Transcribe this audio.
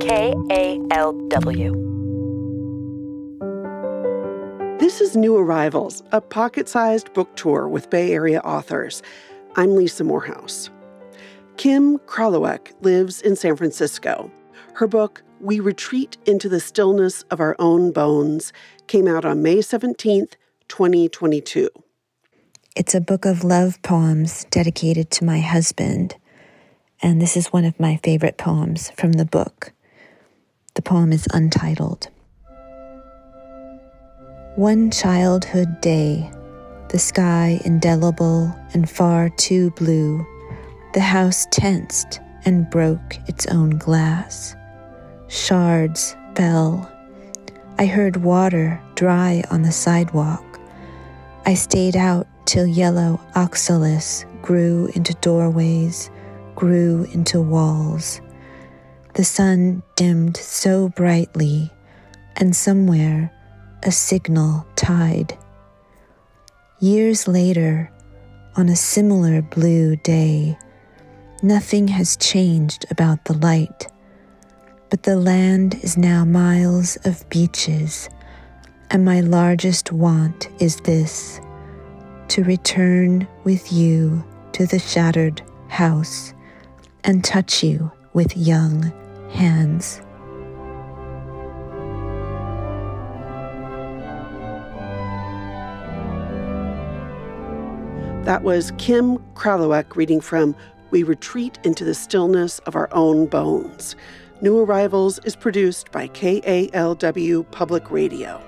KALW. This is New Arrivals, a pocket sized book tour with Bay Area authors. I'm Lisa Morehouse. Kim Kralowek lives in San Francisco. Her book, We Retreat into the Stillness of Our Own Bones, came out on May 17th, 2022. It's a book of love poems dedicated to my husband, and this is one of my favorite poems from the book. The poem is untitled. One childhood day, the sky indelible and far too blue, the house tensed and broke its own glass. Shards fell. I heard water dry on the sidewalk. I stayed out till yellow oxalis grew into doorways, grew into walls. The sun dimmed so brightly, and somewhere a signal tied. Years later, on a similar blue day, nothing has changed about the light, but the land is now miles of beaches, and my largest want is this to return with you to the shattered house and touch you with young hands. That was Kim Kralowek reading from We Retreat into the Stillness of Our Own Bones. New Arrivals is produced by KALW Public Radio.